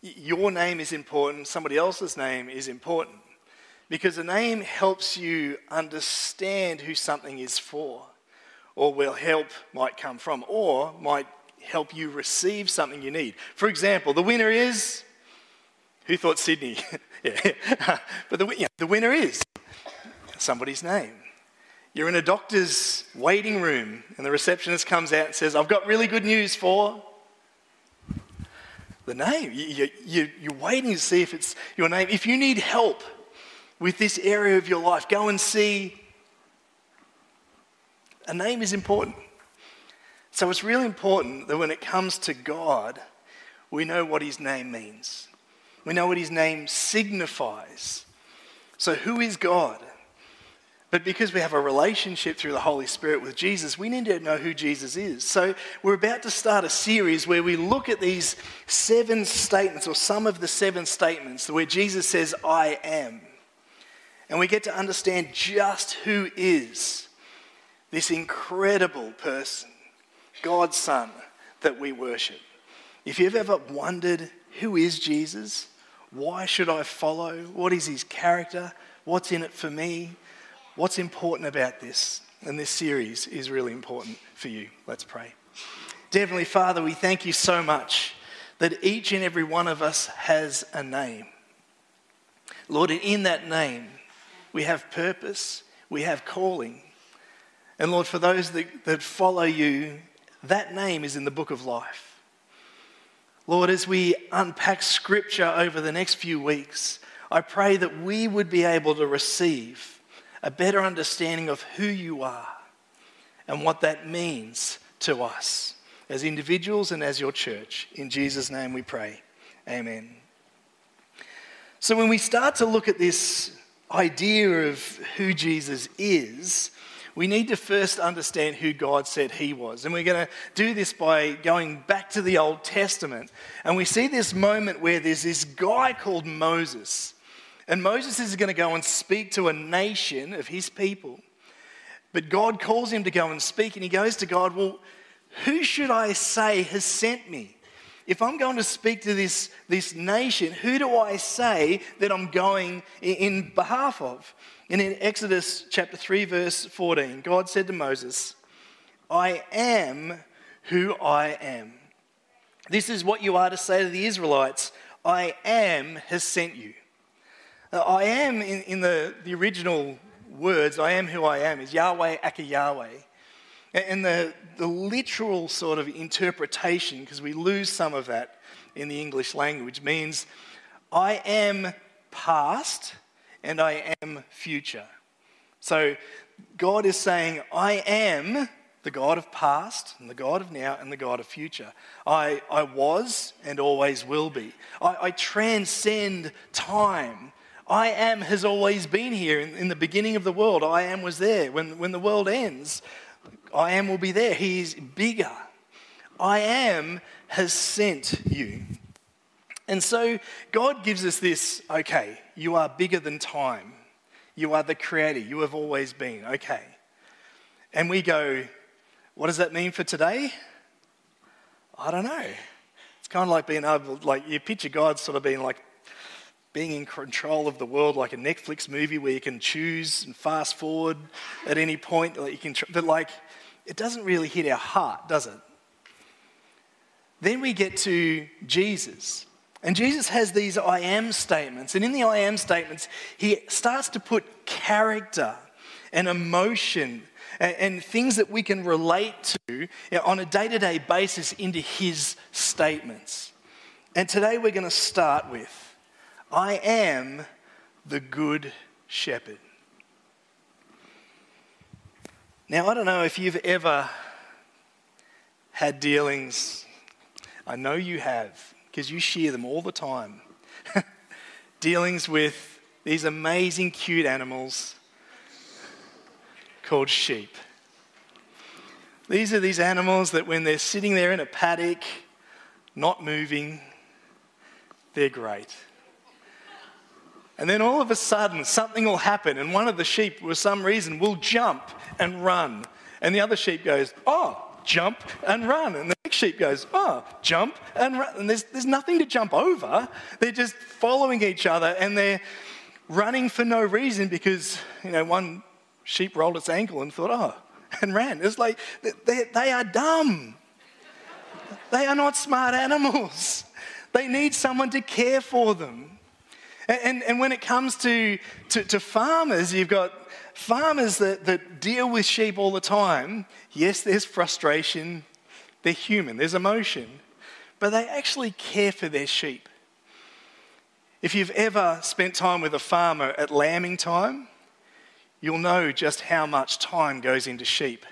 Your name is important, somebody else's name is important. Because a name helps you understand who something is for, or where help might come from, or might help you receive something you need. For example, the winner is. Who thought Sydney? but the, yeah, the winner is somebody's name. You're in a doctor's waiting room, and the receptionist comes out and says, I've got really good news for the name. You, you, you're waiting to see if it's your name. If you need help with this area of your life, go and see. A name is important. So it's really important that when it comes to God, we know what his name means. We know what his name signifies. So, who is God? But because we have a relationship through the Holy Spirit with Jesus, we need to know who Jesus is. So we're about to start a series where we look at these seven statements, or some of the seven statements, where Jesus says, I am. And we get to understand just who is this incredible person, God's Son, that we worship. If you've ever wondered, who is Jesus? Why should I follow? What is his character? What's in it for me? What's important about this? And this series is really important for you. Let's pray. Heavenly Father, we thank you so much that each and every one of us has a name. Lord, and in that name, we have purpose, we have calling. And Lord, for those that, that follow you, that name is in the book of life. Lord, as we unpack scripture over the next few weeks, I pray that we would be able to receive a better understanding of who you are and what that means to us as individuals and as your church. In Jesus' name we pray. Amen. So, when we start to look at this idea of who Jesus is, we need to first understand who God said he was. And we're going to do this by going back to the Old Testament. And we see this moment where there's this guy called Moses. And Moses is going to go and speak to a nation of his people. But God calls him to go and speak, and he goes to God, Well, who should I say has sent me? If I'm going to speak to this, this nation, who do I say that I'm going in, behalf of? And in Exodus chapter 3, verse 14, God said to Moses, I am who I am. This is what you are to say to the Israelites I am has sent you. Uh, I am, in, in the, the original words, I am who I am, is Yahweh Aka Yahweh. And the, the literal sort of interpretation, because we lose some of that in the English language, means I am past and I am future. So God is saying, I am the God of past and the God of now and the God of future. I, I was and always will be. I, I transcend time I am has always been here in, in, the beginning of the world. I am was there. When, when the world ends, I am will be there. He is bigger. I am has sent you. And so God gives us this okay, you are bigger than time. You are the creator. You have always been. Okay. And we go, what does that mean for today? I don't know. It's kind of like being able, like, you picture God sort of being like being in control of the world like a Netflix movie where you can choose and fast forward at any point. Like you can, but like, it doesn't really hit our heart, does it? Then we get to Jesus. And Jesus has these I am statements. And in the I am statements, he starts to put character and emotion and, and things that we can relate to you know, on a day to day basis into his statements. And today we're going to start with I am the good shepherd. Now, I don't know if you've ever had dealings, I know you have, because you shear them all the time. Dealings with these amazing, cute animals called sheep. These are these animals that, when they're sitting there in a paddock, not moving, they're great. And then all of a sudden, something will happen, and one of the sheep, for some reason, will jump and run. And the other sheep goes, Oh, jump and run. And the next sheep goes, Oh, jump and run. And there's, there's nothing to jump over. They're just following each other and they're running for no reason because, you know, one sheep rolled its ankle and thought, Oh, and ran. It's like they, they are dumb. They are not smart animals. They need someone to care for them. And, and, and when it comes to, to, to, farmers, you've got farmers that, that deal with sheep all the time. Yes, there's frustration, they're human, there's emotion, but they actually care for their sheep. If you've ever spent time with a farmer at lambing time, you'll know just how much time goes into sheep.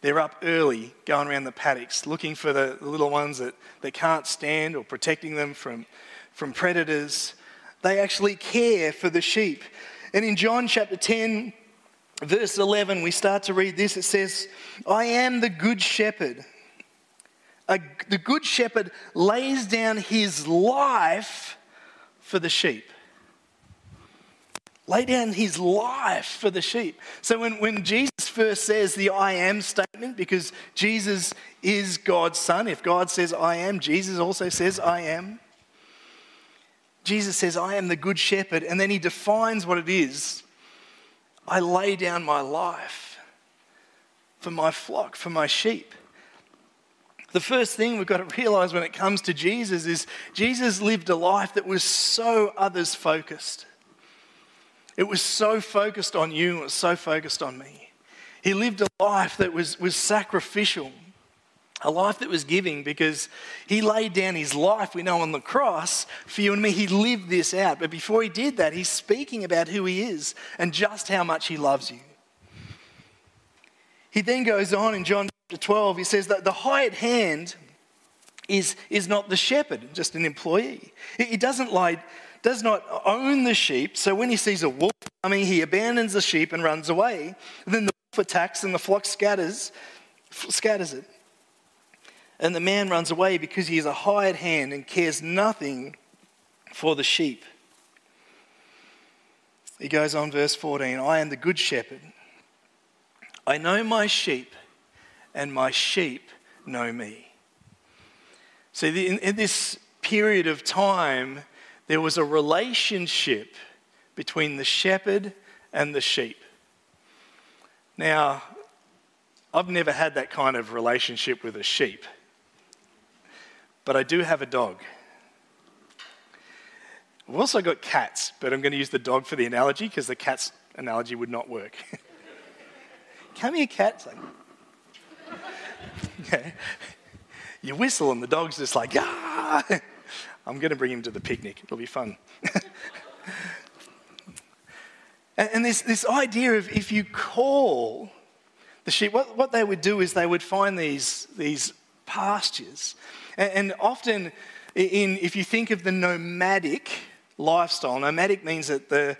They're up early, going around the paddocks, looking for the little ones that they can't stand or protecting them from, from predators. They actually care for the sheep. And in John chapter 10, verse 11, we start to read this. It says, I am the good shepherd. A, the good shepherd lays down his life for the sheep lay down his life for the sheep. So when, when Jesus first says the I am statement, because Jesus is God's son, if God says I am, Jesus also says I am. Jesus says, I am the good shepherd, and then he defines what it is. I lay down my life for my flock, for my sheep. The first thing we've got to realize when it comes to Jesus is Jesus lived a life that was so others focused. It was so focused on you, it was so focused on me. He lived a life that was, was sacrificial, a life that was giving because he laid down his life, we know, on the cross for you and me. He lived this out. But before he did that, he's speaking about who he is and just how much he loves you. He then goes on in John chapter 12, he says that the hired hand is, is not the shepherd, just an employee. He doesn't lie does not own the sheep. So when he sees a wolf coming, he abandons the sheep and runs away. Then the wolf attacks and the flock scatters, scatters it. And the man runs away because he is a hired hand and cares nothing for the sheep. He goes on, verse 14 I am the good shepherd. I know my sheep, and my sheep know me. So, in, in this period of time, there was a relationship between the shepherd and the sheep. Now, I've never had that kind of relationship with a sheep, but I do have a dog. I've also got cats, but I'm going to use the dog for the analogy because the cat's analogy would not work. Come here, cat. Like. You whistle, and the dog's just like, ah. I'm going to bring him to the picnic. It'll be fun. and, and this, this idea of if you call the sheep, what, what they would do is they would find these, these pastures. And, often, in, if you think of the nomadic lifestyle, nomadic means that the,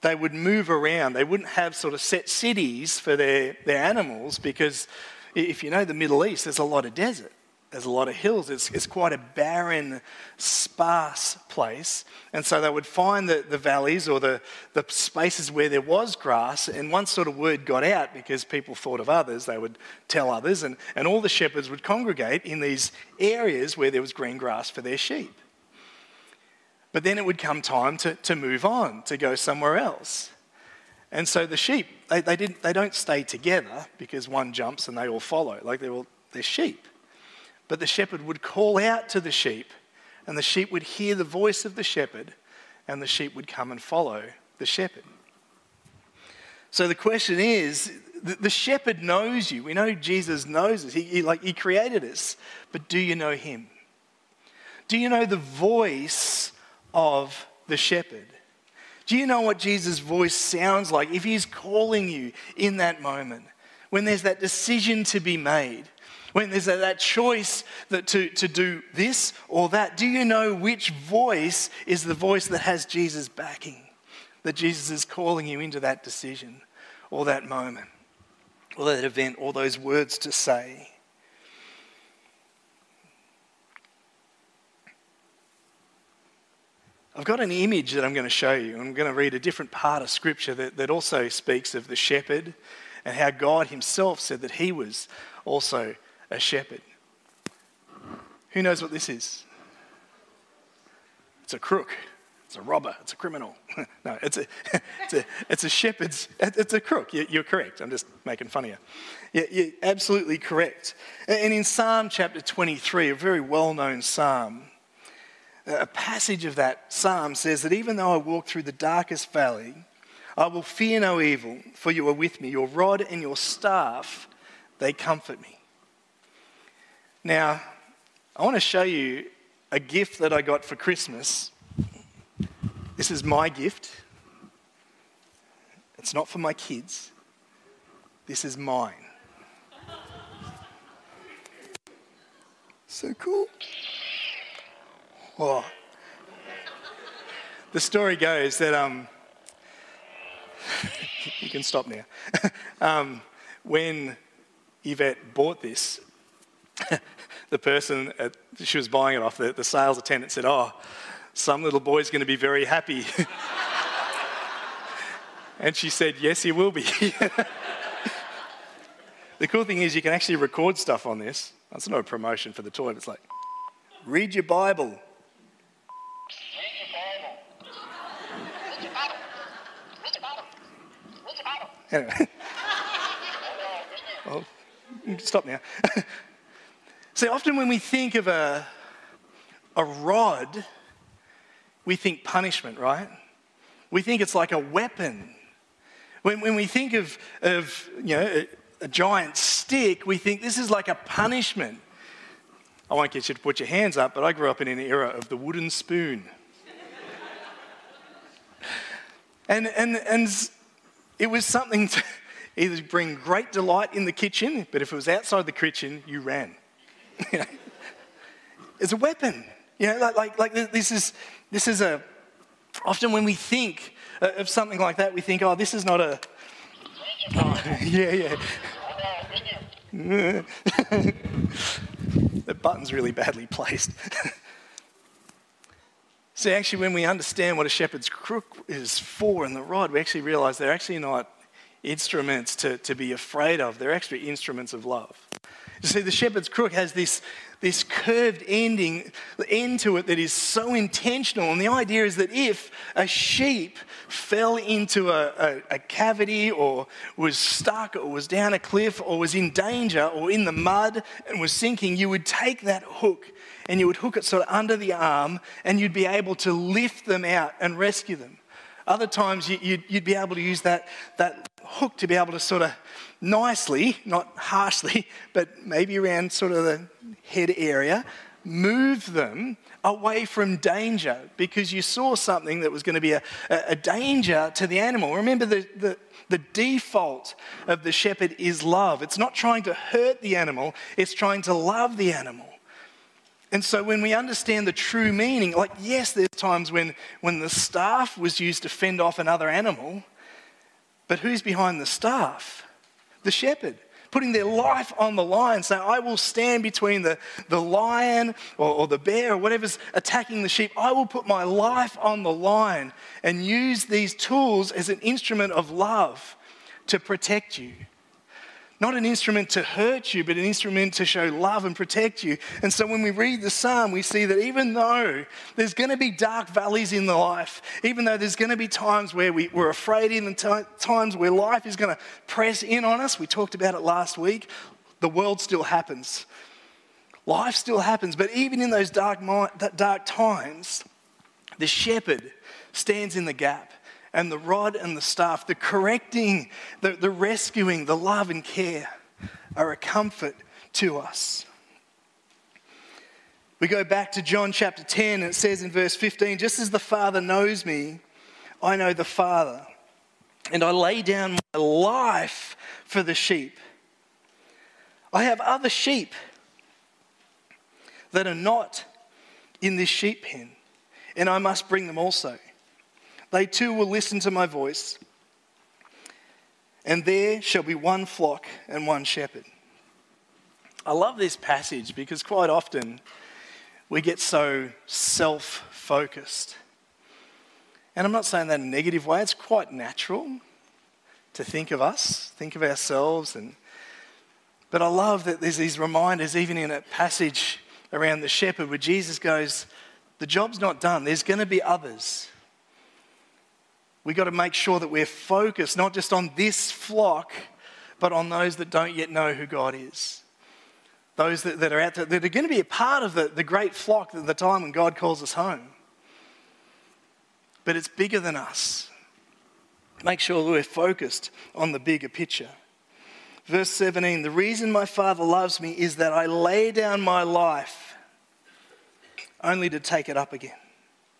they would move around. They wouldn't have sort of set cities for their, their animals because if you know the Middle East, there's a lot of desert there's a lot of hills. It's, it's quite a barren, sparse place. And so they would find the, the valleys or the, the spaces where there was grass. And once sort of word got out because people thought of others, they would tell others. And, and all the shepherds would congregate in these areas where there was green grass for their sheep. But then it would come time to, to move on, to go somewhere else. And so the sheep, they, they, didn't, they don't stay together because one jumps and they all follow. Like they're, all, they're sheep. But the shepherd would call out to the sheep, and the sheep would hear the voice of the shepherd, and the sheep would come and follow the shepherd. So the question is the shepherd knows you. We know Jesus knows us. He, he, like, he created us. But do you know him? Do you know the voice of the shepherd? Do you know what Jesus' voice sounds like if he's calling you in that moment? When there's that decision to be made, When there's that choice that to, to do this or that, do you know which voice is the voice that has Jesus backing? That Jesus is calling you into that decision or that moment or that event or those words to say. I've got an image that I'm going to show you. I'm going to read a different part of Scripture that, that also speaks of the shepherd and how God Himself said that He was also a shepherd. Who knows what this is? It's a crook. It's a robber. It's a criminal. no, it's a, it's a, it's a shepherd's, it's a crook. You're correct. I'm just making fun of you. You're absolutely correct. And in Psalm chapter 23, a very well known psalm, a passage of that psalm says that even though I walk through the darkest valley, I will fear no evil, for you are with me. Your rod and your staff, they comfort me. Now, I want to show you a gift that I got for Christmas. This is my gift. It's not for my kids. This is mine. So cool. Oh. The story goes that um, you can stop now. um, when Yvette bought this, the person at, she was buying it off, the, the sales attendant said, Oh, some little boy's going to be very happy. and she said, Yes, he will be. the cool thing is, you can actually record stuff on this. That's not a promotion for the toy, it's like, read your Bible. Anyway. well, stop now. See, often when we think of a, a rod, we think punishment, right? We think it's like a weapon. When, when we think of, of you know, a, a giant stick, we think this is like a punishment. I won't get you to put your hands up, but I grew up in an era of the wooden spoon. and, and, and it was something to either bring great delight in the kitchen, but if it was outside the kitchen, you ran. it's a weapon. You know, like, like, like this is, this is a, often when we think of something like that, we think, oh, this is not a, oh, yeah, yeah. the button's really badly placed. See, actually, when we understand what a shepherd's crook is for and the rod, we actually realize they're actually not instruments to, to be afraid of, they're actually instruments of love. You see, the shepherd's crook has this, this curved ending, end to it that is so intentional. And the idea is that if a sheep fell into a, a, a cavity or was stuck or was down a cliff or was in danger or in the mud and was sinking, you would take that hook and you would hook it sort of under the arm and you'd be able to lift them out and rescue them. Other times you'd, you'd be able to use that, that hook to be able to sort of nicely, not harshly, but maybe around sort of the head area, move them away from danger because you saw something that was going to be a, a danger to the animal. Remember, the, the, the default of the shepherd is love. It's not trying to hurt the animal, it's trying to love the animal. And so when we understand the true meaning, like, yes, there's times when, when the staff was used to fend off another animal, but who's behind the staff? The shepherd. Putting their life on the line, saying, I will stand between the, the lion or, or the bear or whatever's attacking the sheep. I will put my life on the line and use these tools as an instrument of love to protect you. Not an instrument to hurt you, but an instrument to show love and protect you. And so when we read the psalm, we see that even though there's going to be dark valleys in the life, even though there's going to be times where we, are afraid, in t- times where life is going to press in on us, we talked about it last week, the world still happens. Life still happens. But even in those dark, dark times, the shepherd stands in the gap and the rod and the staff, the correcting, the, the rescuing, the love and care are a comfort to us. We go back to John chapter 10, and it says in verse 15 just as the Father knows me, I know the Father, and I lay down my life for the sheep. I have other sheep that are not in this sheep pen, and I must bring them also. They too will listen to my voice, and there shall be one flock and one shepherd. I love this passage because quite often we get so self focused. And I'm not saying that in a negative way, it's quite natural to think of us, think of ourselves. And, but I love that there's these reminders, even in a passage around the shepherd, where Jesus goes, The job's not done, there's going to be others. We've got to make sure that we're focused not just on this flock, but on those that don't yet know who God is. Those that, that are out there, that are going to be a part of the, the great flock at the time when God calls us home. But it's bigger than us. Make sure that we're focused on the bigger picture. Verse 17 The reason my Father loves me is that I lay down my life only to take it up again.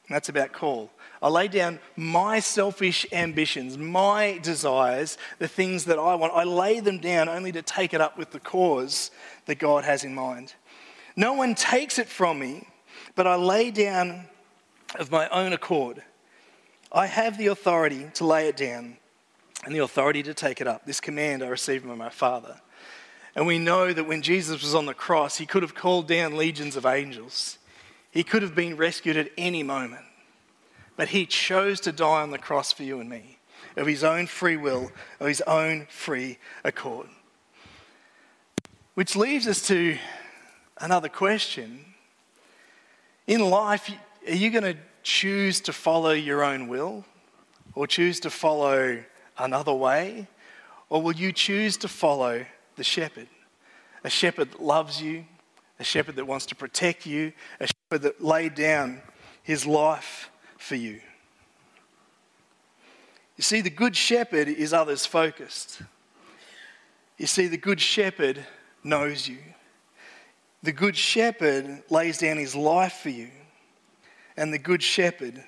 That's about call. I lay down my selfish ambitions, my desires, the things that I want. I lay them down only to take it up with the cause that God has in mind. No one takes it from me, but I lay down of my own accord. I have the authority to lay it down and the authority to take it up. This command I received from my Father. And we know that when Jesus was on the cross, he could have called down legions of angels. He could have been rescued at any moment. But he chose to die on the cross for you and me, of his own free will, of his own free accord. Which leaves us to another question. In life, are you going to choose to follow your own will or choose to follow another way? Or will you choose to follow the shepherd? A shepherd that loves you, a shepherd that wants to protect you, a shepherd that laid down his life for you. You see, the good shepherd is others focused. You see, the good shepherd knows you. The good shepherd lays down his life for you. And the Good Shepherd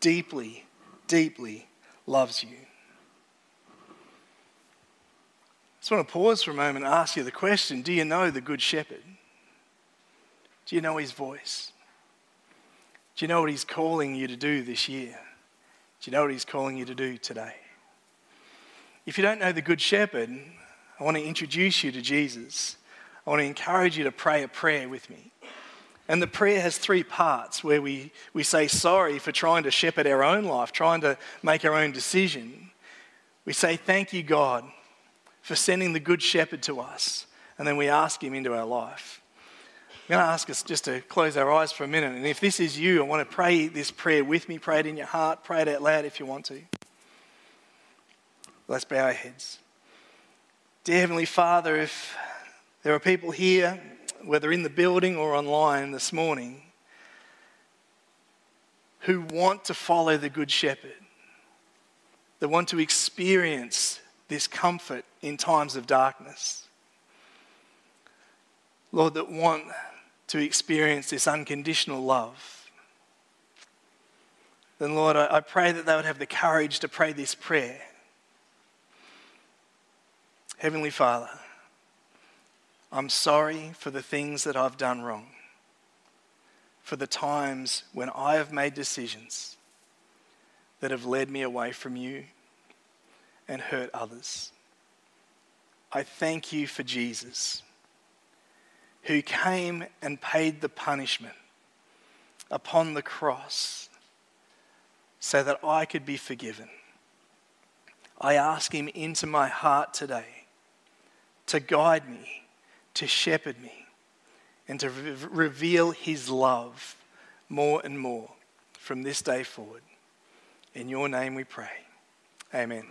deeply, deeply loves you. I just want to pause for a moment and ask you the question Do you know the Good Shepherd? Do you know his voice? Do you know what he's calling you to do this year? Do you know what he's calling you to do today? If you don't know the Good Shepherd, I want to introduce you to Jesus. I want to encourage you to pray a prayer with me. And the prayer has three parts where we, we say sorry for trying to shepherd our own life, trying to make our own decision. We say, Thank you, God, for sending the Good Shepherd to us. And then we ask Him into our life. I'm going to ask us just to close our eyes for a minute. And if this is you, I want to pray this prayer with me. Pray it in your heart. Pray it out loud if you want to. Let's bow our heads. Dear Heavenly Father, if there are people here whether in the building or online this morning, who want to follow the Good Shepherd, that want to experience this comfort in times of darkness. Lord, that want to experience this unconditional love. Then, Lord, I, pray that they would have the courage to pray this prayer. Heavenly Father, I'm sorry for the things that I've done wrong, for the times when I have made decisions that have led me away from you and hurt others. I thank you for Jesus, who came and paid the punishment upon the cross so that I could be forgiven. I ask him into my heart today to guide me to shepherd me and to re- reveal his love more and more from this day forward. In your name we pray. Amen.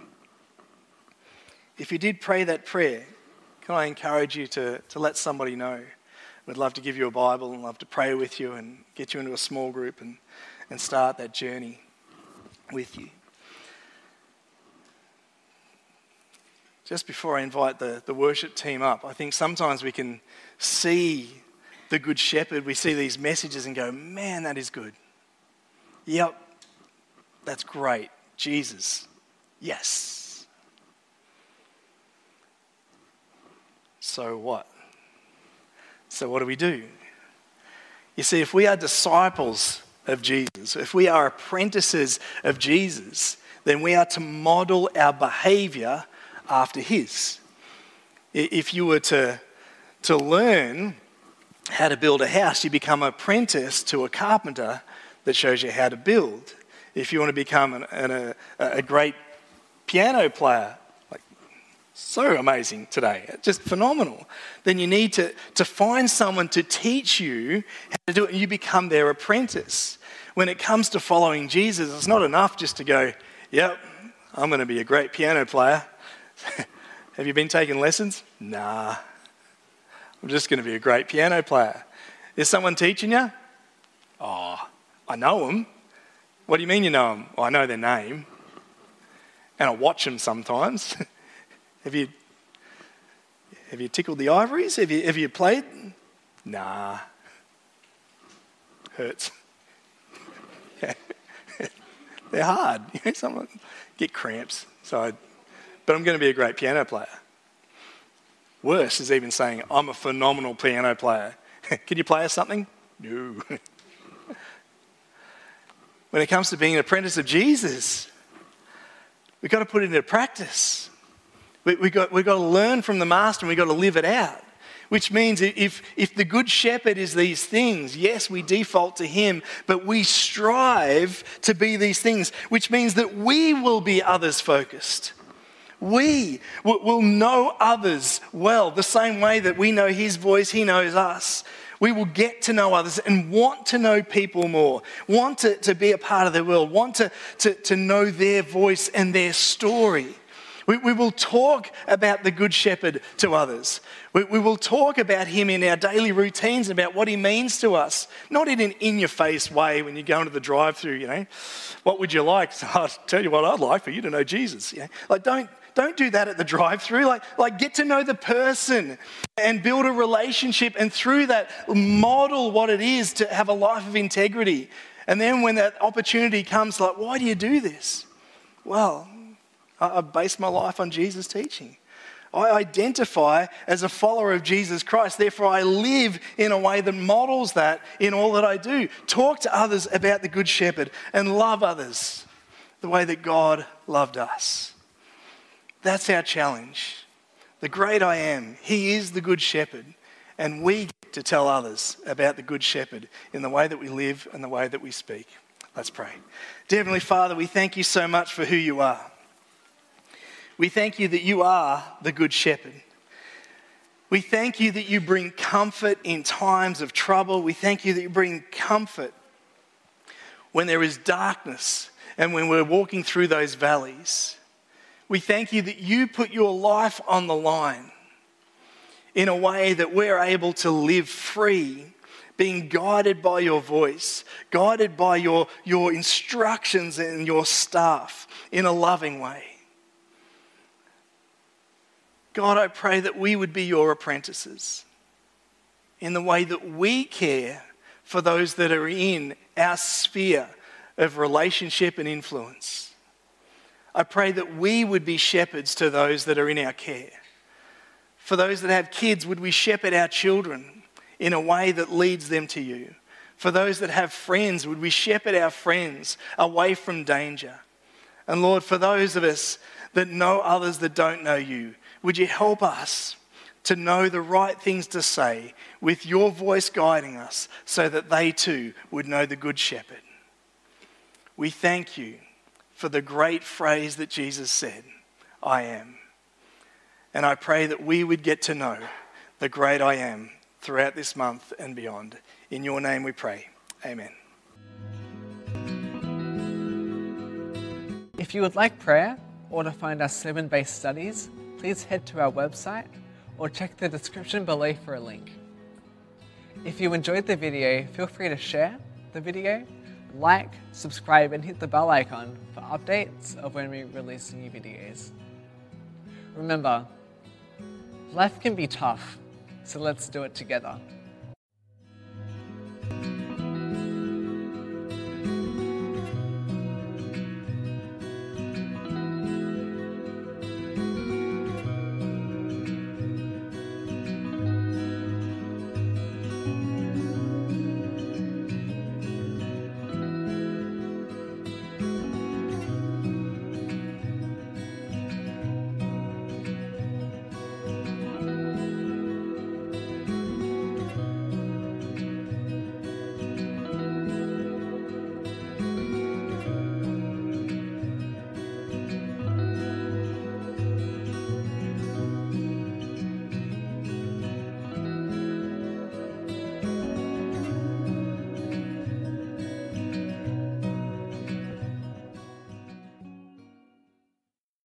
If you did pray that prayer, can I encourage you to, to let somebody know? We'd love to give you a Bible and love to pray with you and get you into a small group and, and start that journey with you. just before I invite the, the worship team up, I think sometimes we can see the Good Shepherd, we see these messages and go, man, that is good. Yep, that's great. Jesus, yes. So what? So, what do we do? You see, if we are disciples of Jesus, if we are apprentices of Jesus, then we are to model our behavior after his. If you were to, to learn how to build a house, you become an apprentice to a carpenter that shows you how to build. If you want to become an, an, a, a great piano player, so amazing today, just phenomenal, then you need to, to find someone to teach you how to do it and you become their apprentice. When it comes to following Jesus, it's not enough just to go, yep, I'm going to be a great piano player. Have you been taking lessons? Nah. I'm just going to be a great piano player. Is someone teaching you? Oh, I know them. What do you mean you know them? Well, I know their name. And I watch them sometimes. have, you, have you tickled the ivories? Have you, have you played? Nah. Hurts. They're hard. Someone get cramps. So, I, but I'm going to be a great piano player. Worse is even saying I'm a phenomenal piano player. Can you play us something? No. when it comes to being an apprentice of Jesus, we've got to put it into practice. We, have got, we got to learn from the master and we've got to live it out. Which means if, if the good shepherd is these things, yes, we default to him, but we strive to be these things, which means that we will be others focused. We will know others well, the same way that we know his voice, he knows us. We will get to know others and want to know people more, want to, to be a part of their world, want to, to, to know their voice and their story. We, we will talk about the Good Shepherd to others. We, we will talk about him in our daily routines about what he means to us, not in an in your face way when you go into the drive through, you know. What would you like? I'll tell you what I'd like for you to know Jesus. Like, don't, don't do that at the drive through. Like, like, get to know the person and build a relationship, and through that, model what it is to have a life of integrity. And then when that opportunity comes, like, why do you do this? Well, I base my life on Jesus' teaching. I identify as a follower of Jesus Christ. Therefore, I live in a way that models that in all that I do. Talk to others about the Good Shepherd and love others the way that God loved us. That's our challenge. The great I am, He is the Good Shepherd, and we get to tell others about the Good Shepherd in the way that we live and the way that we speak. Let's pray. Dear Heavenly Father, we thank you so much for who you are. We thank you that you are the Good Shepherd. We thank you that you bring comfort in times of trouble. We thank you that you bring comfort when there is darkness and when we're walking through those valleys. We thank you that you put your life on the line in a way that we're able to live free, being guided by your voice, guided by your, your instructions and your staff in a loving way. God, I pray that we would be your apprentices in the way that we care for those that are in our sphere of relationship and influence. I pray that we would be shepherds to those that are in our care. For those that have kids, would we shepherd our children in a way that leads them to you? For those that have friends, would we shepherd our friends away from danger? And Lord, for those of us that know others that don't know you, would you help us to know the right things to say with your voice guiding us so that they too would know the Good Shepherd? We thank you for the great phrase that Jesus said, I am. And I pray that we would get to know the great I am throughout this month and beyond. In your name we pray. Amen. If you would like prayer or to find our sermon based studies, please head to our website or check the description below for a link. If you enjoyed the video, feel free to share the video like, subscribe, and hit the bell icon for updates of when we release new videos. Remember, life can be tough, so let's do it together.